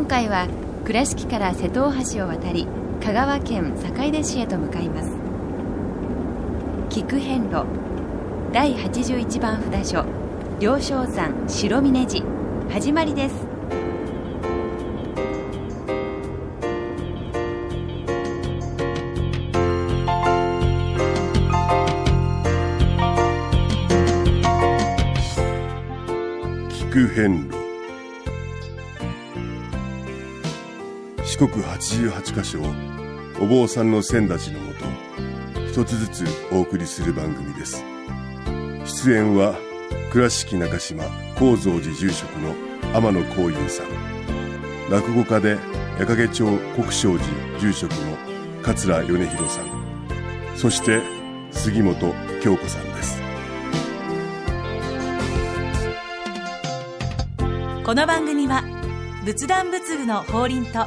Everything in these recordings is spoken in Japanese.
今回は倉敷から瀬戸大橋を渡り香川県坂出市へと向かいます。菊遍路第81番札所両昇山白峰寺始まりです。菊遍路。四国88カ所をお坊さんの先立ちのもと一つずつお送りする番組です。出演は倉敷中島・高蔵寺住職の天野幸雄さん。落語家で矢掛町国正寺住職の桂米広さん。そして杉本京子さんです。この番組は仏壇仏具の法輪と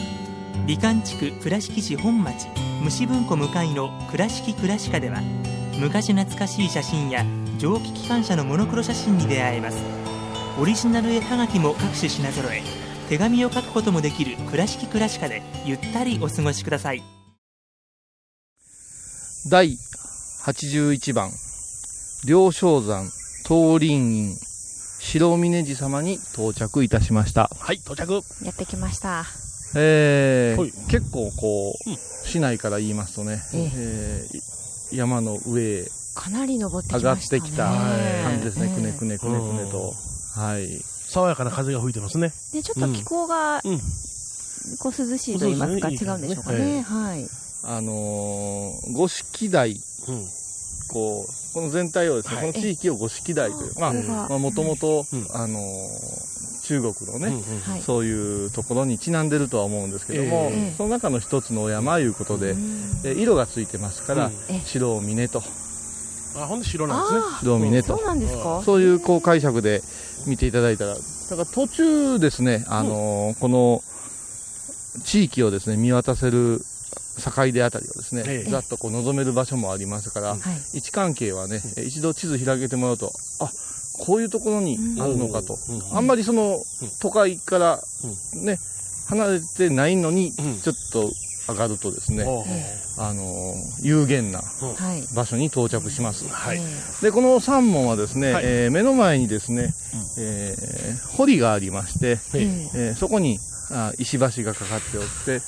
美観地区倉敷市本町虫文庫向かいの「倉敷倉歯科」では昔懐かしい写真や蒸気機関車のモノクロ写真に出会えますオリジナル絵はがきも各種品揃え手紙を書くこともできる「倉敷倉歯科」でゆったりお過ごしください第81番両昇山東林院白峰寺様に到着いたしましたはい、到着。やってきました。えーはい。結構こう、うん。市内から言いますとね、ええ。ーい山の上へかなり登って上がっきましたね。てきた感じですね、ええくねくねくねくねと、はい。爽やかな風が吹いてますね。で、ちょっと気候が、うん。こう涼しいと言いますか、そうですね。違うんでしょうかいいね。ですはい。あのー五色台。うん。こうこの全体をですね、はい。この地域を五色台というまあもともとうん。あのー中国のね、うんうんはい。そういうところにちなんでるとは思うんですけども、ええ。その中の一つのお山いうことで、うん。で色がついてますから、うん。え白を峰と。あ、ほんで白なんですね。あ白を峰あ、そとうなんですか？そういうこう解釈で見ていただいたらだから途中ですね、あのーこの地域をですね見渡せる境であたりをですね、ええ。ざっとこう望める場所もありますから、はい。位置関係はね、え一度地図開けてもらうと、あこういうところにあるのかと、うん。あんまりその都会からね、離れてないのに、うん。ちょっと上がるとですね、あのー有限なはい。場所に到着します。はい。え。で、この三門はですね、はい。えー目の前にですね、えー堀がありまして、えそこにあ石橋がかかっておって、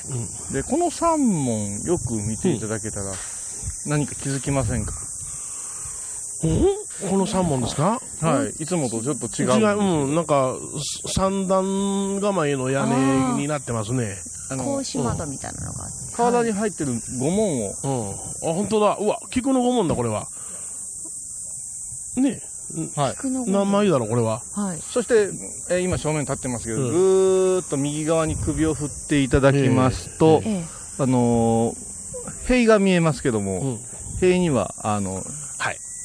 で、この三門よく見ていただけたら、何か気づきませんか？うんこの三門ですか？はい。いつもとちょっと違う。違う、うん、なんか、す三段構えの屋根になってますね。あの格子窓みたいなのがあって。河原に入ってる御門を、うん。あ、本当だ。うわ、菊の御門だ、これは。ねはい。菊のえ。何枚だろう、これは。はい。そして、えー今正面立ってますけど、うんぐーっと右側に首を振っていただきますと、ええ。あのー塀が見えますけども、うん。塀には、あの、はい。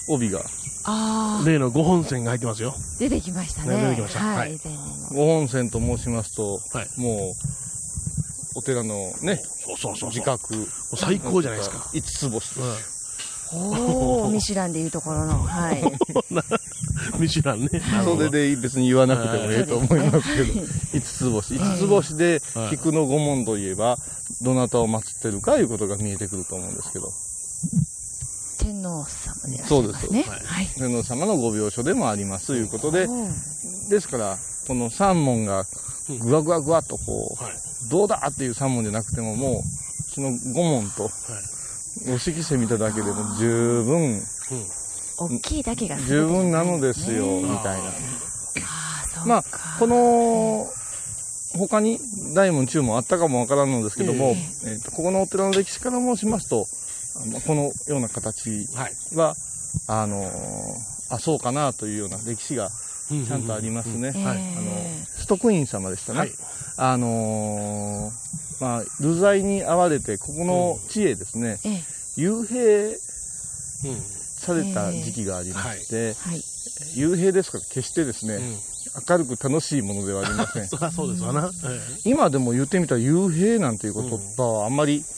帯が、ああ、例の五本線が入ってますよ。出てきましたね。ね出てきましたははい。五本線と申しますと、はいもう、お寺のね、そうそうそう。自覚。最高じゃないですか。五つ星です。おお、ミシュランでいうところの。はい。うん。ミシュランね。それで別に言わなくてもいいと思いますけど、はい五つ星。五つ星で、はい菊の御門といえば、どなたを祀ってるかいうことが見えてくると思うんですけど、天皇様でいらっしゃそです。いうますね。はい。はい。天皇様のご病所でもありますとい。うことで、ですから、この三門がぐわぐわぐわっとこう、はい。どうだっていう三門じゃなくても、もう、その五門と、お色紙見ただけでも十分、大きいだけが十分なのですよ、みたいな。ああ、そうか。まあ、この、他に大門中門あったかもわからんのですけども、えーとここのお寺の歴史から申しますと、あのこのような形は、あのーあ、そうかなというような歴史がちゃんとありますね。ええあの、ストクイン様でしたね。はいあのーまあ、流罪に遭われて、ここの地へですね、ええ幽閉された時期がありまして、はい。幽閉ですから決してですね、明るく楽しいものではありません。そりゃそうですわな。え今でも言ってみたら幽閉なんていう言葉はあんまりえうん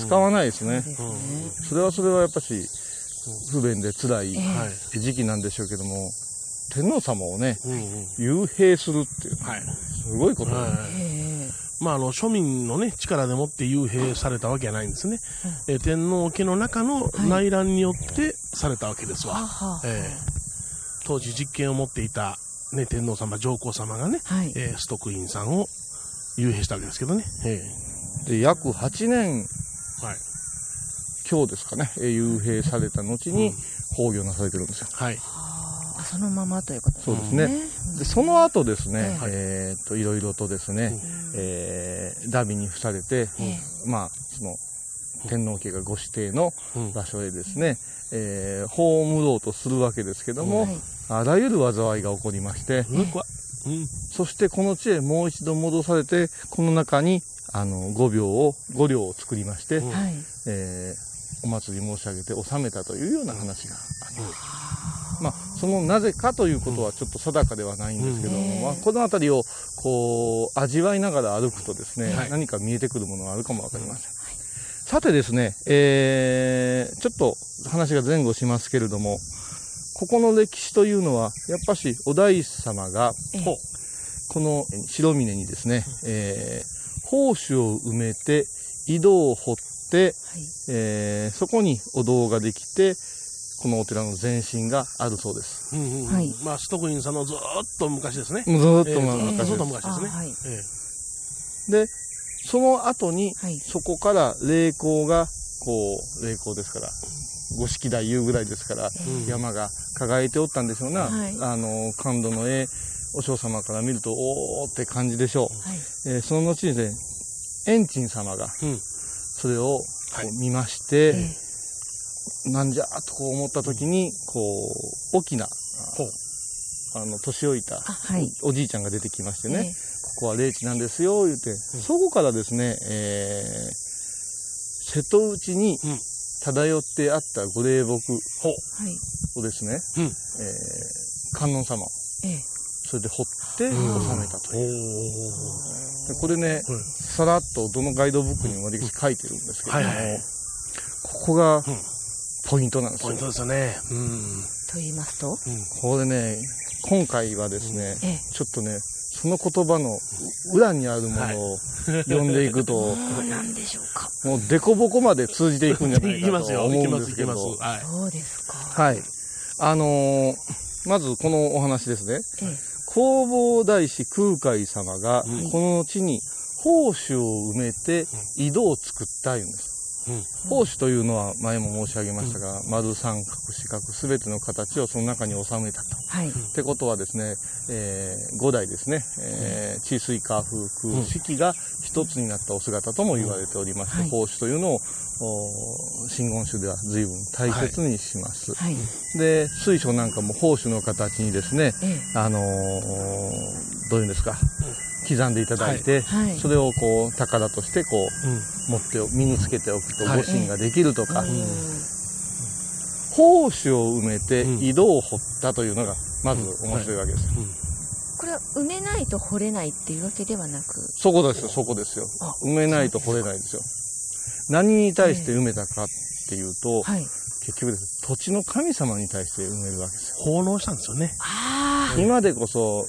使わないですね。それはそれはやっぱし不便で辛い。時期なんでしょうけども、天皇様をね、幽閉するっていう、はい。すごいことだね。まあ、あの庶民の、ね、力でもって幽閉されたわけじゃないんですね、えー天皇家の中の内乱によってされたわけですえ。わ、はは。えー当時実権を持っていた、ね、天皇様、上皇様がね、はい。えーストックインさんを幽閉したわけですけどね、えで、約8年ーはい。今日ですかね、えー幽閉された後に崩御なされてるんですよ。はい。あそのままということそうですね。ね。で、その後ですね、ええ。ーっと、いろいろとですね、えー、ダビに付されて、えまあ、その、天皇家がご指定のうん。場所へですね、えー、葬ろうとするわけですけども、はい。あらゆる災いが起こりまして、そしてこの地へもう一度戻されて、この中に、あの、五秒を、五両を作りまして、うんはい。えーお祭り申し上げて納めたというような話があります。まあ、そのなぜかということはちょっと定かではないんですけども、うんまあ、この辺りをこう味わいながら歩くとですね、はい何か見えてくるものがあるかもわかりません。さてですね、えーちょっと話が前後しますけれども、ここの歴史というのは、やっぱしお大師様が、この白峰にですね、えー宝珠を埋めて、井戸を掘って、はい。えーそこにお堂ができて、このお寺の前身があるそうです。うんうんうんはいまあ、ストックインさんのずーっと昔ですね、ずーっとえーまあずーっとずっと昔昔ですね、あはい。えで、その後に、はい。そこから霊光が、こう、霊光ですから、五色台いうぐらいですから、えうん山が輝いておったんでしょうな。はいあの、感度の絵、お嬢様から見ると、おーって感じでしょう。はい。えーその後にね、円珍様が、うんそれをこはいう見まして、えなんじゃとこう思った時に、こう、大きな、あの、年老いたあ、はい。おじいちゃんが出てきましてね、えここは霊地なんですよ、言うて、そこからですね、えー、瀬戸内にうん漂ってあったご霊木。をですね、うんえー観音様、ええ。それで掘ってうん収めたとおいう。これね、うんさらっとどのガイドブックにも歴史書いてるんですけども、はいはいここがうんポイントなんですよポイン。トですよね。うんと言いますと？これね、今回はですね、ええ。ちょっとね、その言葉の裏にあるものを読んでいくと、なんでしょうか？もうデコボコまで通じていくんじゃないかといきますよ、思いきま、うんですすけど。そうですか。はい。あのーまずこのお話ですね。ええ。弘法大師空海様がうん、この地に宝珠を埋めて井戸を作ったいうんです。うん宝珠というのは前も申し上げましたが、丸三角四角すべての形をその中に収めたと。はい。ってことはですね、えー、五代ですね、えー、地水火風空四季が一つになったお姿とも言われておりまして、はい。宝珠というのを、お真言宗では随分大切にします。はい。で、水晶なんかも宝珠の形にですね、えあのーどういうんですか、刻んでいただいて、え。はい。それをこう、宝としてこうん。う、持ってお、身につけておくと、はい。ご神ができるとか、うん。宝珠を埋めてうん。井戸を掘ったというのが、まず面白いわけです。よ。これは埋めないと掘れないっていうわけではなく？そこですよ、そこですよあ。埋めないと掘れないですよ。何に対して埋めたかっていうと、はい。結局です土地の神様に対して埋めるわけですよ。奉納したんですよね。ああ。今でこそ、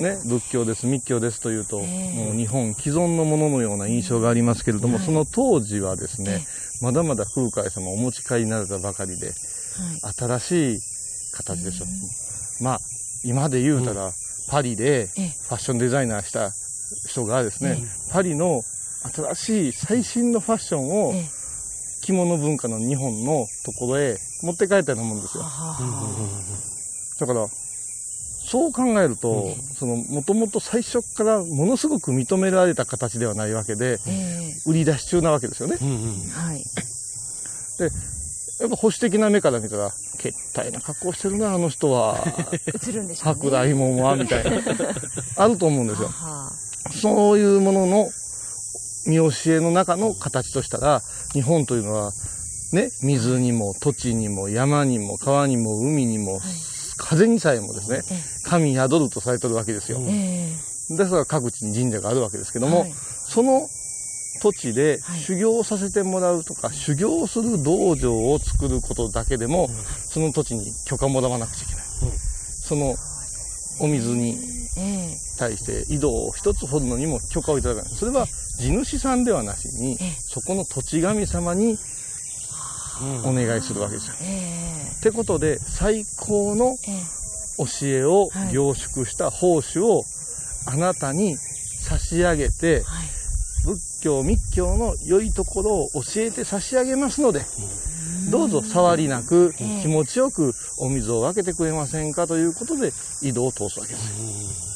ね、仏教です、密教ですというと、ええもう日本既存のもののような印象がありますけれども、はいその当時はですね、えまだまだ空海様お持ち帰りになられたばかりで、はい。新しい形ですよ。まあ、今で言うたら、パリでファッションデザイナーした人がですね、パリの新しい最新のファッションを着物文化の日本のところへ持って帰ったようなもんですよ。だから、そう考えると、その、もともと最初からものすごく認められた形ではないわけで、売り出し中なわけですよね。はい。で、やっぱ保守的な目から見たら、けったいな格好してるな、あの人は。映るんでしょうね。白大門は、みたいな。あると思うんですよ。はそういうものの見教えの中の形としたら、日本というのは、ね、水にも土地にも山にも川にも海にも、風にさえもですね、神宿るとされてるわけですよ。えですから各地に神社があるわけですけども、はいその土地で修行させてもらうとか、修行する道場を作ることだけでも、その土地に許可もらわなくちゃいけない。そのお水にええ。対して井戸を一つ掘るのにも許可をいただかない。それは地主さんではなしに、そこの土地神様にお願いするわけですよ。えってことで、最高の教えを凝縮した奉仕をあなたに差し上げて、仏教、密教の良いところを教えて差し上げますので、どうぞ触りなく気持ちよくお水を分けてくれませんかということで井戸を通すわけです。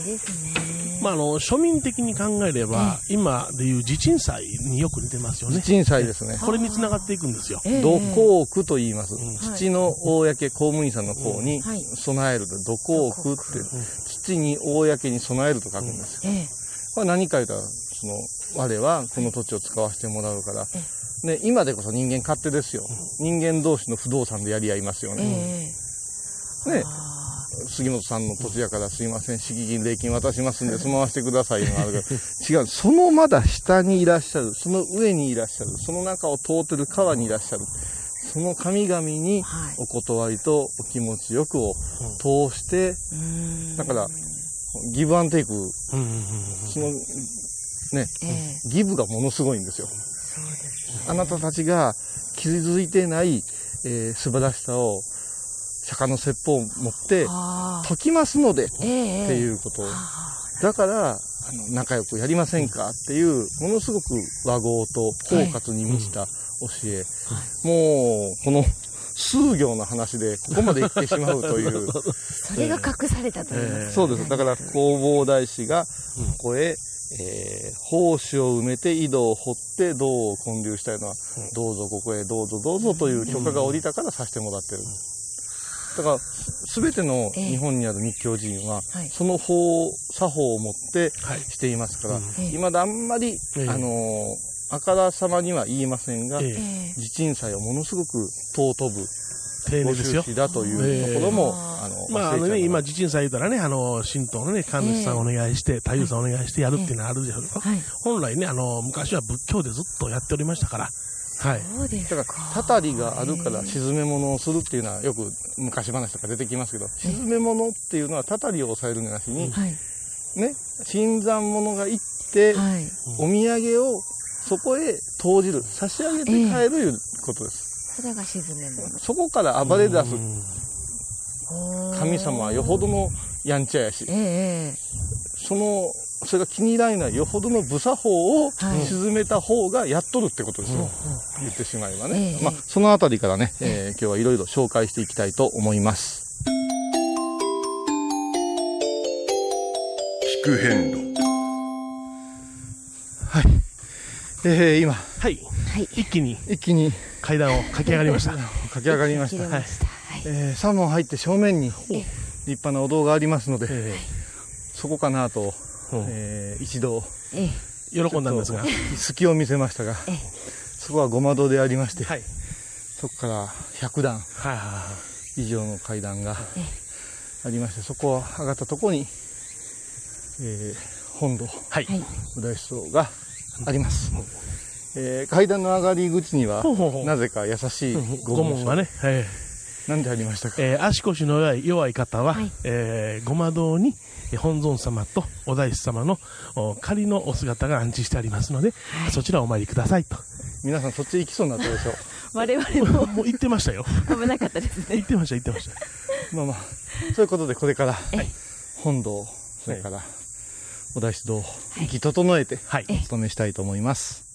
えですね。まあ、あの、庶民的に考えれば、今でいう地鎮祭によく似てますよね。地鎮祭ですね。これにつながっていくんですよ。土工区と言います。土の公、公務員さんの公にはい備えるで、土工区って、土に公に備えると書くんですよ。ええこれは何か言うたら、その、我はこの土地を使わせてもらうから、ね、今でこそ人間勝手ですよ。人間同士の不動産でやり合いますよえね。えね、杉本さんの土地やからすいません、敷金、礼金渡しますんで、住まわせてくださいのがあるけど、違う、そのまだ下にいらっしゃる、その上にいらっしゃる、その中を通ってる川にいらっしゃる、その神々にお断りとお気持ちよくを通して、だから、ギブアンテイク、その、ね、ギブがものすごいんですよ。あなたたちが気づいてない、えー素晴らしさを釈迦の説法を持って解きますので、ってええ。いうこと。を。だから、あの仲良くやりませんかっていう、ものすごく和合と包括に満ちた教え。もう、この数行の話でここまで行ってしまうという。それが隠されたと言いますかそうです。だから、弘法大師が、ここへ、えー、胞子を埋めて井戸を掘って銅を建立したいのは、どうぞここへどうぞどうぞという許可が下りたからさせてもらってる。だから、すべての日本にある密教寺院は、その法、作法を持ってしていますから、今だあんまり、ええ。あのーあからさまには言いませんが、え地鎮祭はものすごく尊ぶ、丁寧ですよ。だというところも、あの、まあ、あのね、今、地鎮祭言ったらね、あの、神道のね、神主さんお願いして、太夫さんお願いしてやるっていうのはあるでしょ。うけど、本来ね、あの、昔は仏教でずっとやっておりましたから、はい。だから、たたりがあるから沈め物をするっていうのはよく昔話とか出てきますけど、沈め物っていうのはたたりを抑えるんじゃなしに、ね、新参者が行って、お土産をそこへ投じる、差し上げて帰るいうことです。それが沈め物。そこから暴れ出す神様はよほどのやんちゃやし、その、それが気に入らないよほどの無作法を沈めた方がやっとるってことですよ。言ってしまえばね。ええまあ、そのあたりからね、えー今日はいろいろ紹介していきたいと思います。聞く変路。はい。えー、今、はい。一気に、一気に階段を駆け上がりました。駆け上がりました。はい。えー、3門入って正面に立派なお堂がありますので、そこかなと、えー一度、え喜んだんですが。隙を見せましたが、そこはごま堂でありまして、そこから100段以上の階段がありまして、そこを上がったところに、えー本堂、はい、お大師堂があります。えー階段の上がり口にはほうほうほう。なぜか優しいご門がね、え何でありましたか、えー足腰の弱い弱い方は、えーごま堂にえー本尊様とお大師様のお仮のお姿が安置してありますので、そちらをお参りくださいと。皆さんそっち行きそうになったでしょ 我々も。もう行ってましたよ。危なかったですね。行ってました、行ってました。まあまあ、そういうことでこれから、本堂、それから、お大師堂、息き整えて、お勤めしたいと思います。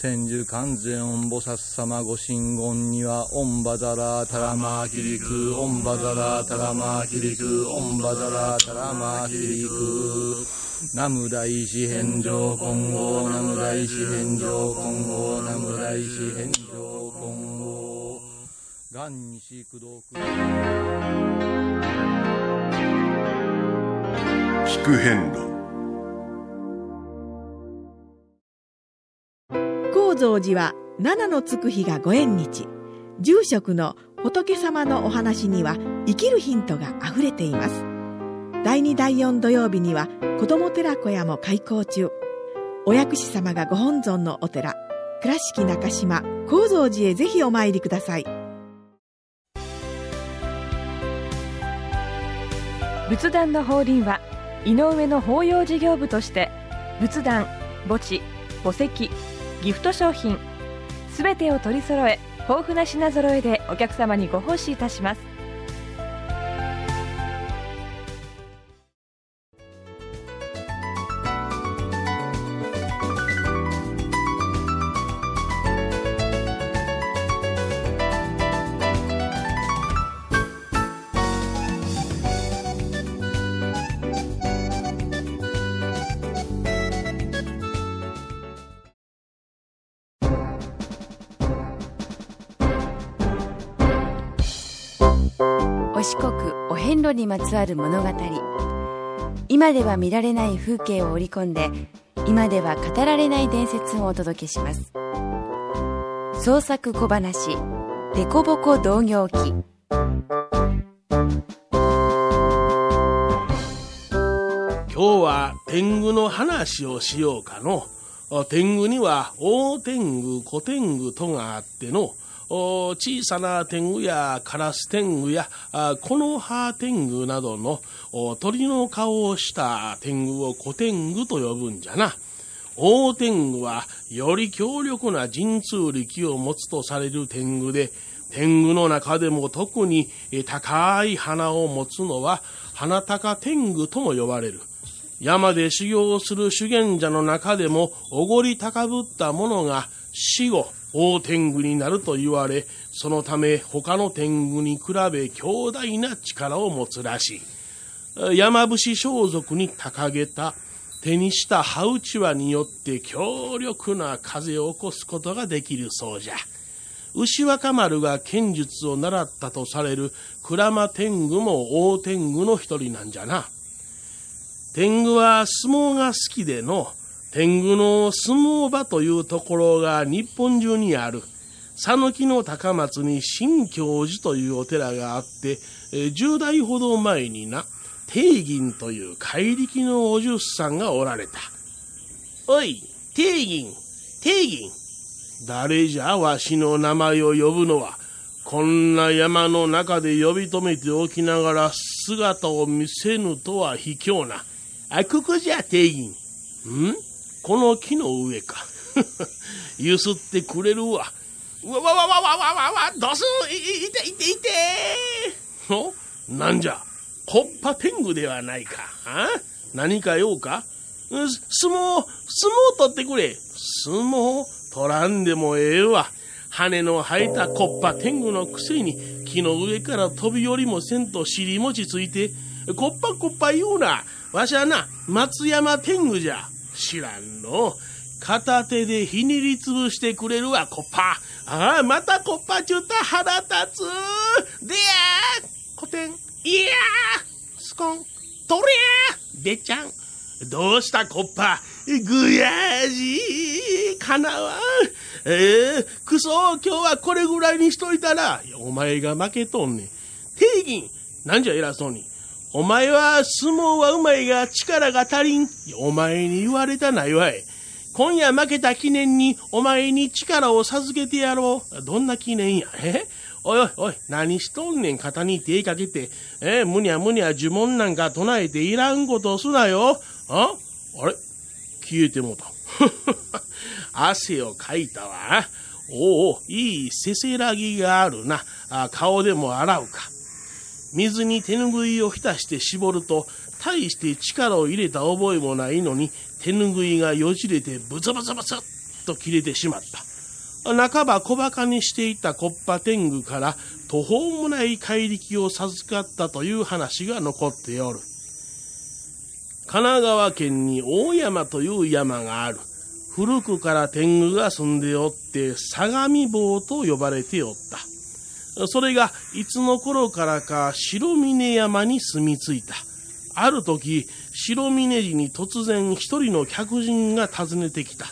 千住完全御菩薩様ご神言には、御馬ザラタラマキリク、御馬ザラタラマキリク、御馬ザラタラマキリク。ナム大師返上今後、ナム大師返上今後、ナム大師返上今後。がんにしくどく。聞く遍。蔵寺は七のつく日がご縁日。住職の仏様のお話には生きるヒントがあふれています。第2第4土曜日には子ども寺小屋も開校中。お薬師様がご本尊のお寺倉敷中島・高蔵寺へぜひお参りください。仏壇の法輪は井上の法要事業部として仏壇墓地墓石ギフト商品。すべてを取り揃え豊富な品揃えでお客様にご奉仕いたします。お四国お遍路にまつわる物語。今では見られない風景を織り込んで今では語られない伝説をお届けします。創作小話「デコボコ同業記」今日は天狗の話をしようかの。天狗には大天狗、小天狗とがあっての、小さな天狗やカラス天狗やあ木の葉天狗などの鳥の顔をした天狗を小天狗と呼ぶんじゃな。大天狗はより強力な神通力を持つとされる天狗で、天狗の中でも特に高い鼻を持つのは鼻高天狗とも呼ばれる。山で修行する修験者の中でもおごり高ぶった者が死後大天狗になると言われ、そのため他の天狗に比べ強大な力を持つらしい。山伏装束に掲げた手にした羽打ち輪によって強力な風を起こすことができるそうじゃ。牛若丸が剣術を習ったとされる鞍馬天狗も大天狗の一人なんじゃな。天狗は相撲が好きでの、天狗の相撲場というところが日本中にある。讃岐の高松に新教寺というお寺があって、えー10代ほど前にな、定銀という怪力のおじゅっさんがおられた。おい、定銀、定銀。誰じゃわしの名前を呼ぶのは。こんな山の中で呼び止めておきながら姿を見せぬとは卑怯な。あ、ここじゃ、定銀。ん？この木の上か。ゆすってくれるわ。うわわわわわわわわ、どすい、い、いていていておなんじゃ、コッパ天狗ではないか。あ？何か用か？う相撲、相撲取ってくれ。相撲取らんでもええわ。羽の生えたコッパ天狗のくせに木の上から飛び降りもせんと尻餅ついて、コッパコッパ言うな。わしはな、松山天狗じゃ。知らんの。片手でひねりつぶしてくれるわ、コッパ。ああ、またコッパちゅった腹立つ。でやー、古典。いやー、スコン。とりゃー、べちゃん。どうした、コッパ。ぐやじ、かなわん。えー、くそ、今日はこれぐらいにしといたら、お前が負けとんねん。定銀、なんじゃ偉そうに。お前は相撲はうまいが力が足りん。お前に言われたないわい。今夜負けた記念にお前に力を授けてやろう。どんな記念や？え？おいおいおい、何しとんねん、肩に手かけて。え？むにゃむにゃ呪文なんか唱えていらんことすなよ。あ？あれ？消えてもうた。汗をかいたわ。おお、いいせせらぎがあるな。あ顔でも洗うか。水に手ぬぐいを浸して絞ると、大して力を入れた覚えもないのに、手ぬぐいがよじれてブツブツブツっと切れてしまった。半ば小馬鹿にしていたコッパ天狗から途方もない怪力を授かったという話が残っておる。神奈川県に大山という山がある。古くから天狗が住んでおって相模坊と呼ばれておった。それがいつの頃からか白峰山に住み着いた。ある時、白峰寺に突然一人の客人が訪ねてきた。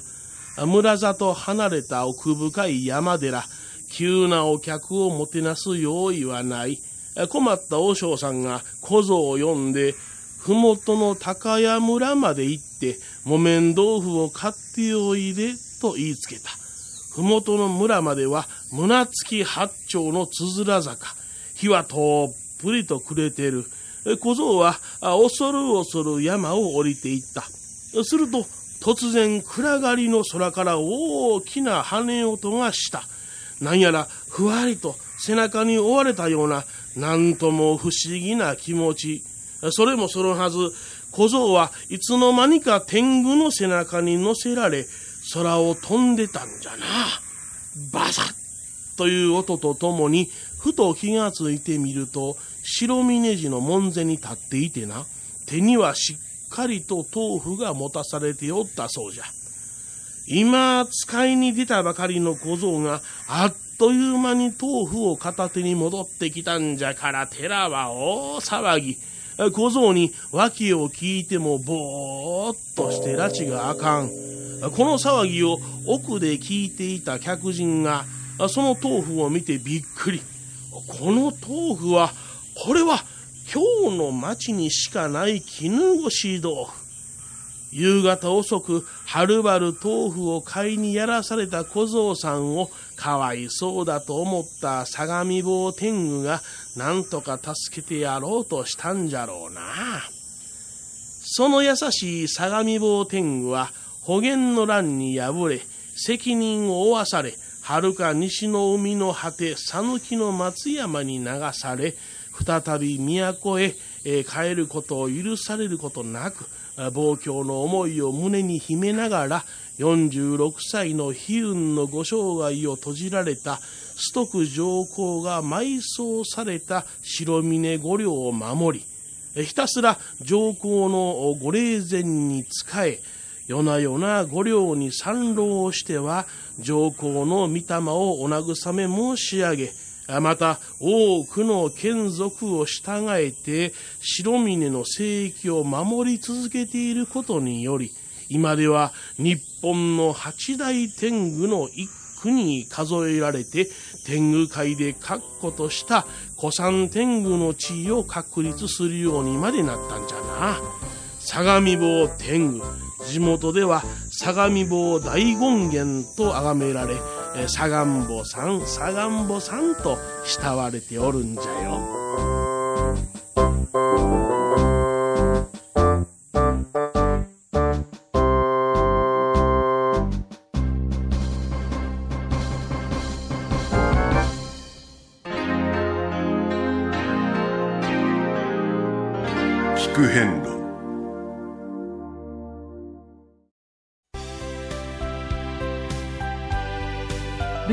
村里離れた奥深い山寺、急なお客をもてなす用意はない。困った和尚さんが小僧を呼んで、ふもとの高屋村まで行って、木綿豆腐を買っておいで、と言いつけた。ふもとの村までは、胸付き八丁のつづら坂。火はとっぷりと暮れてる。小僧は恐る恐る山を降りていった。すると、突然暗がりの空から大きな羽音がした。なんやらふわりと背中に追われたような、なんとも不思議な気持ち。それもそのはず、小僧はいつの間にか天狗の背中に乗せられ、空を飛んでたんじゃな。バサッという音とともに、ふと気がついてみると、白峰寺の門前に立っていてな、手にはしっかりと豆腐が持たされておったそうじゃ。今、使いに出たばかりの小僧が、あっという間に豆腐を片手に戻ってきたんじゃから、寺は大騒ぎ。小僧に訳を聞いてもぼーっとして拉致があかん。この騒ぎを奥で聞いていた客人が、その豆腐を見てびっくり。この豆腐は、これは今日の町にしかない絹ごし豆腐。夕方遅く、はるばる豆腐を買いにやらされた小僧さんをかわいそうだと思った相模坊天狗がなんとか助けてやろうとしたんじゃろうな。その優しい相模坊天狗は、保元の乱に敗れ、責任を負わされ、はるか西の海の果て、讃岐の松山に流され、再び都へ、え帰ることを許されることなく、望郷の思いを胸に秘めながら、46歳の悲運のご生涯を閉じられた崇徳上皇が埋葬された白峰御陵を守り、ひたすら上皇のご霊前に仕え、夜な夜な御陵に参籠をしては、上皇の御霊をお慰め申し上げ、また多くの眷属を従えて白峰の聖域を守り続けていることにより今では日本の八大天狗の一区に数えられて天狗界で確固とした古参天狗の地位を確立するようにまでなったんじゃな。相模坊天狗地元では相模坊大権現と崇められサガンボさん、サガンボさんと慕われておるんじゃよ。聞く変路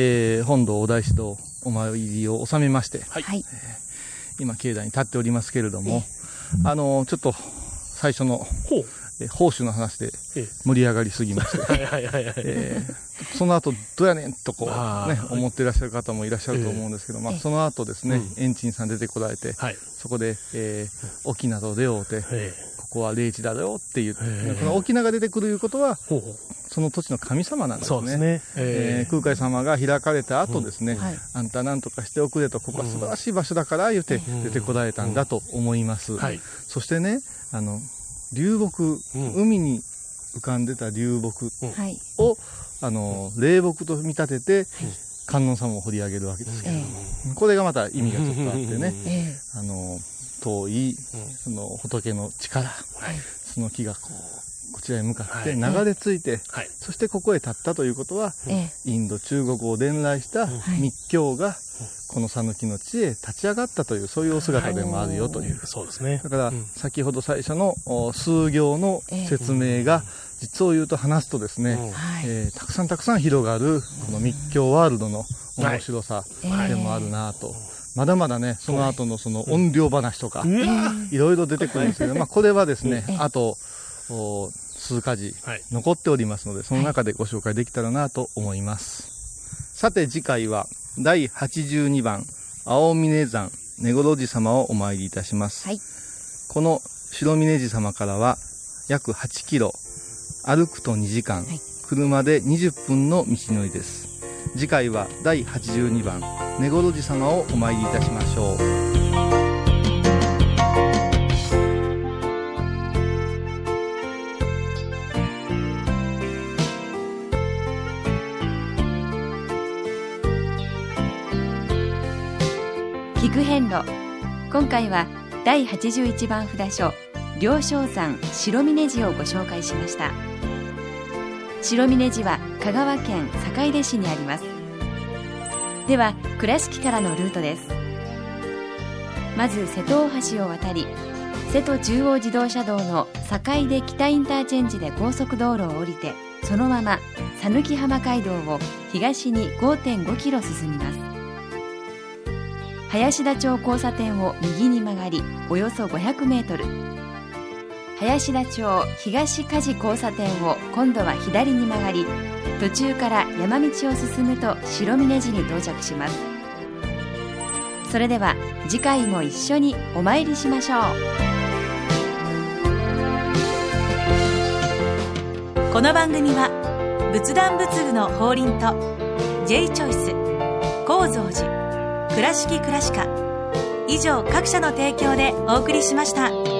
えー本堂お大師堂お参りを収めまして、はい。今境内に立っておりますけれども、あのちょっと最初のえ報酬の話で盛り上がりすぎまして、はいはいはいはい。えーその後どうやねんとこう、ね思っていらっしゃる方もいらっしゃると思うんですけど、まあ、その後ですね、エンジンさん出てこられて、そこで、えー、沖など出ようて、ここは霊地だよっていう、えこの沖縄が出てくるいうことは、その土地の神様なんですね。そうですね。えーえー。空海様が開かれた後ですね、うん。はい。あんたなんとかしておくれと、ここは素晴らしい場所だから言うて出てこられたんだと思います。はい。そしてね、あの、流木、海に浮かんでた流木はい。を、あの、霊木と見立てて、観音様を掘り上げるわけですけれども、これがまた意味がちょっとあってね、えあの、遠い、その仏の力、その木がこう、こちらへ向かってはい。流れ着いて、そしてここへ立ったということは、えインド、中国を伝来した密教が、この讃岐の地へ立ち上がったという、そういうお姿でもあるよという。そうですね。だから、先ほど最初のお数行の説明が、実を言うと話すとですね、えーたくさんたくさん広がる、この密教ワールドの面白さでもあるなと。まだまだね、その後のその音量話とか、いろいろ出てくるんですけど、まあこれはですね、あと、お数か字残っておりますので、その中でご紹介できたらなと思います。さて次回は、第82番、青峰山根来寺様をお参りいたします。この白峰寺様からは約8キロ、歩くと2時間、車で20分の道のりです。次回は第82番、根来寺様をお参りいたしましょう。聞く遍路。今回は第81番札所両正山白峰寺をご紹介しました。白峰寺は香川県坂出市にあります。では倉敷からのルートです。まず瀬戸大橋を渡り瀬戸中央自動車道の坂出北インターチェンジで高速道路を降りてそのまま讃岐浜街道を東に5.5キロ進みます。林田町交差点を右に曲がりおよそ500メートル。林田町東梶交差点を今度は左に曲がり途中から山道を進むと白峰寺に到着します。それでは次回も一緒にお参りしましょう。この番組は仏壇仏具の法輪と J チョイス構造寺。倉敷倉科以上各社の提供でお送りしました。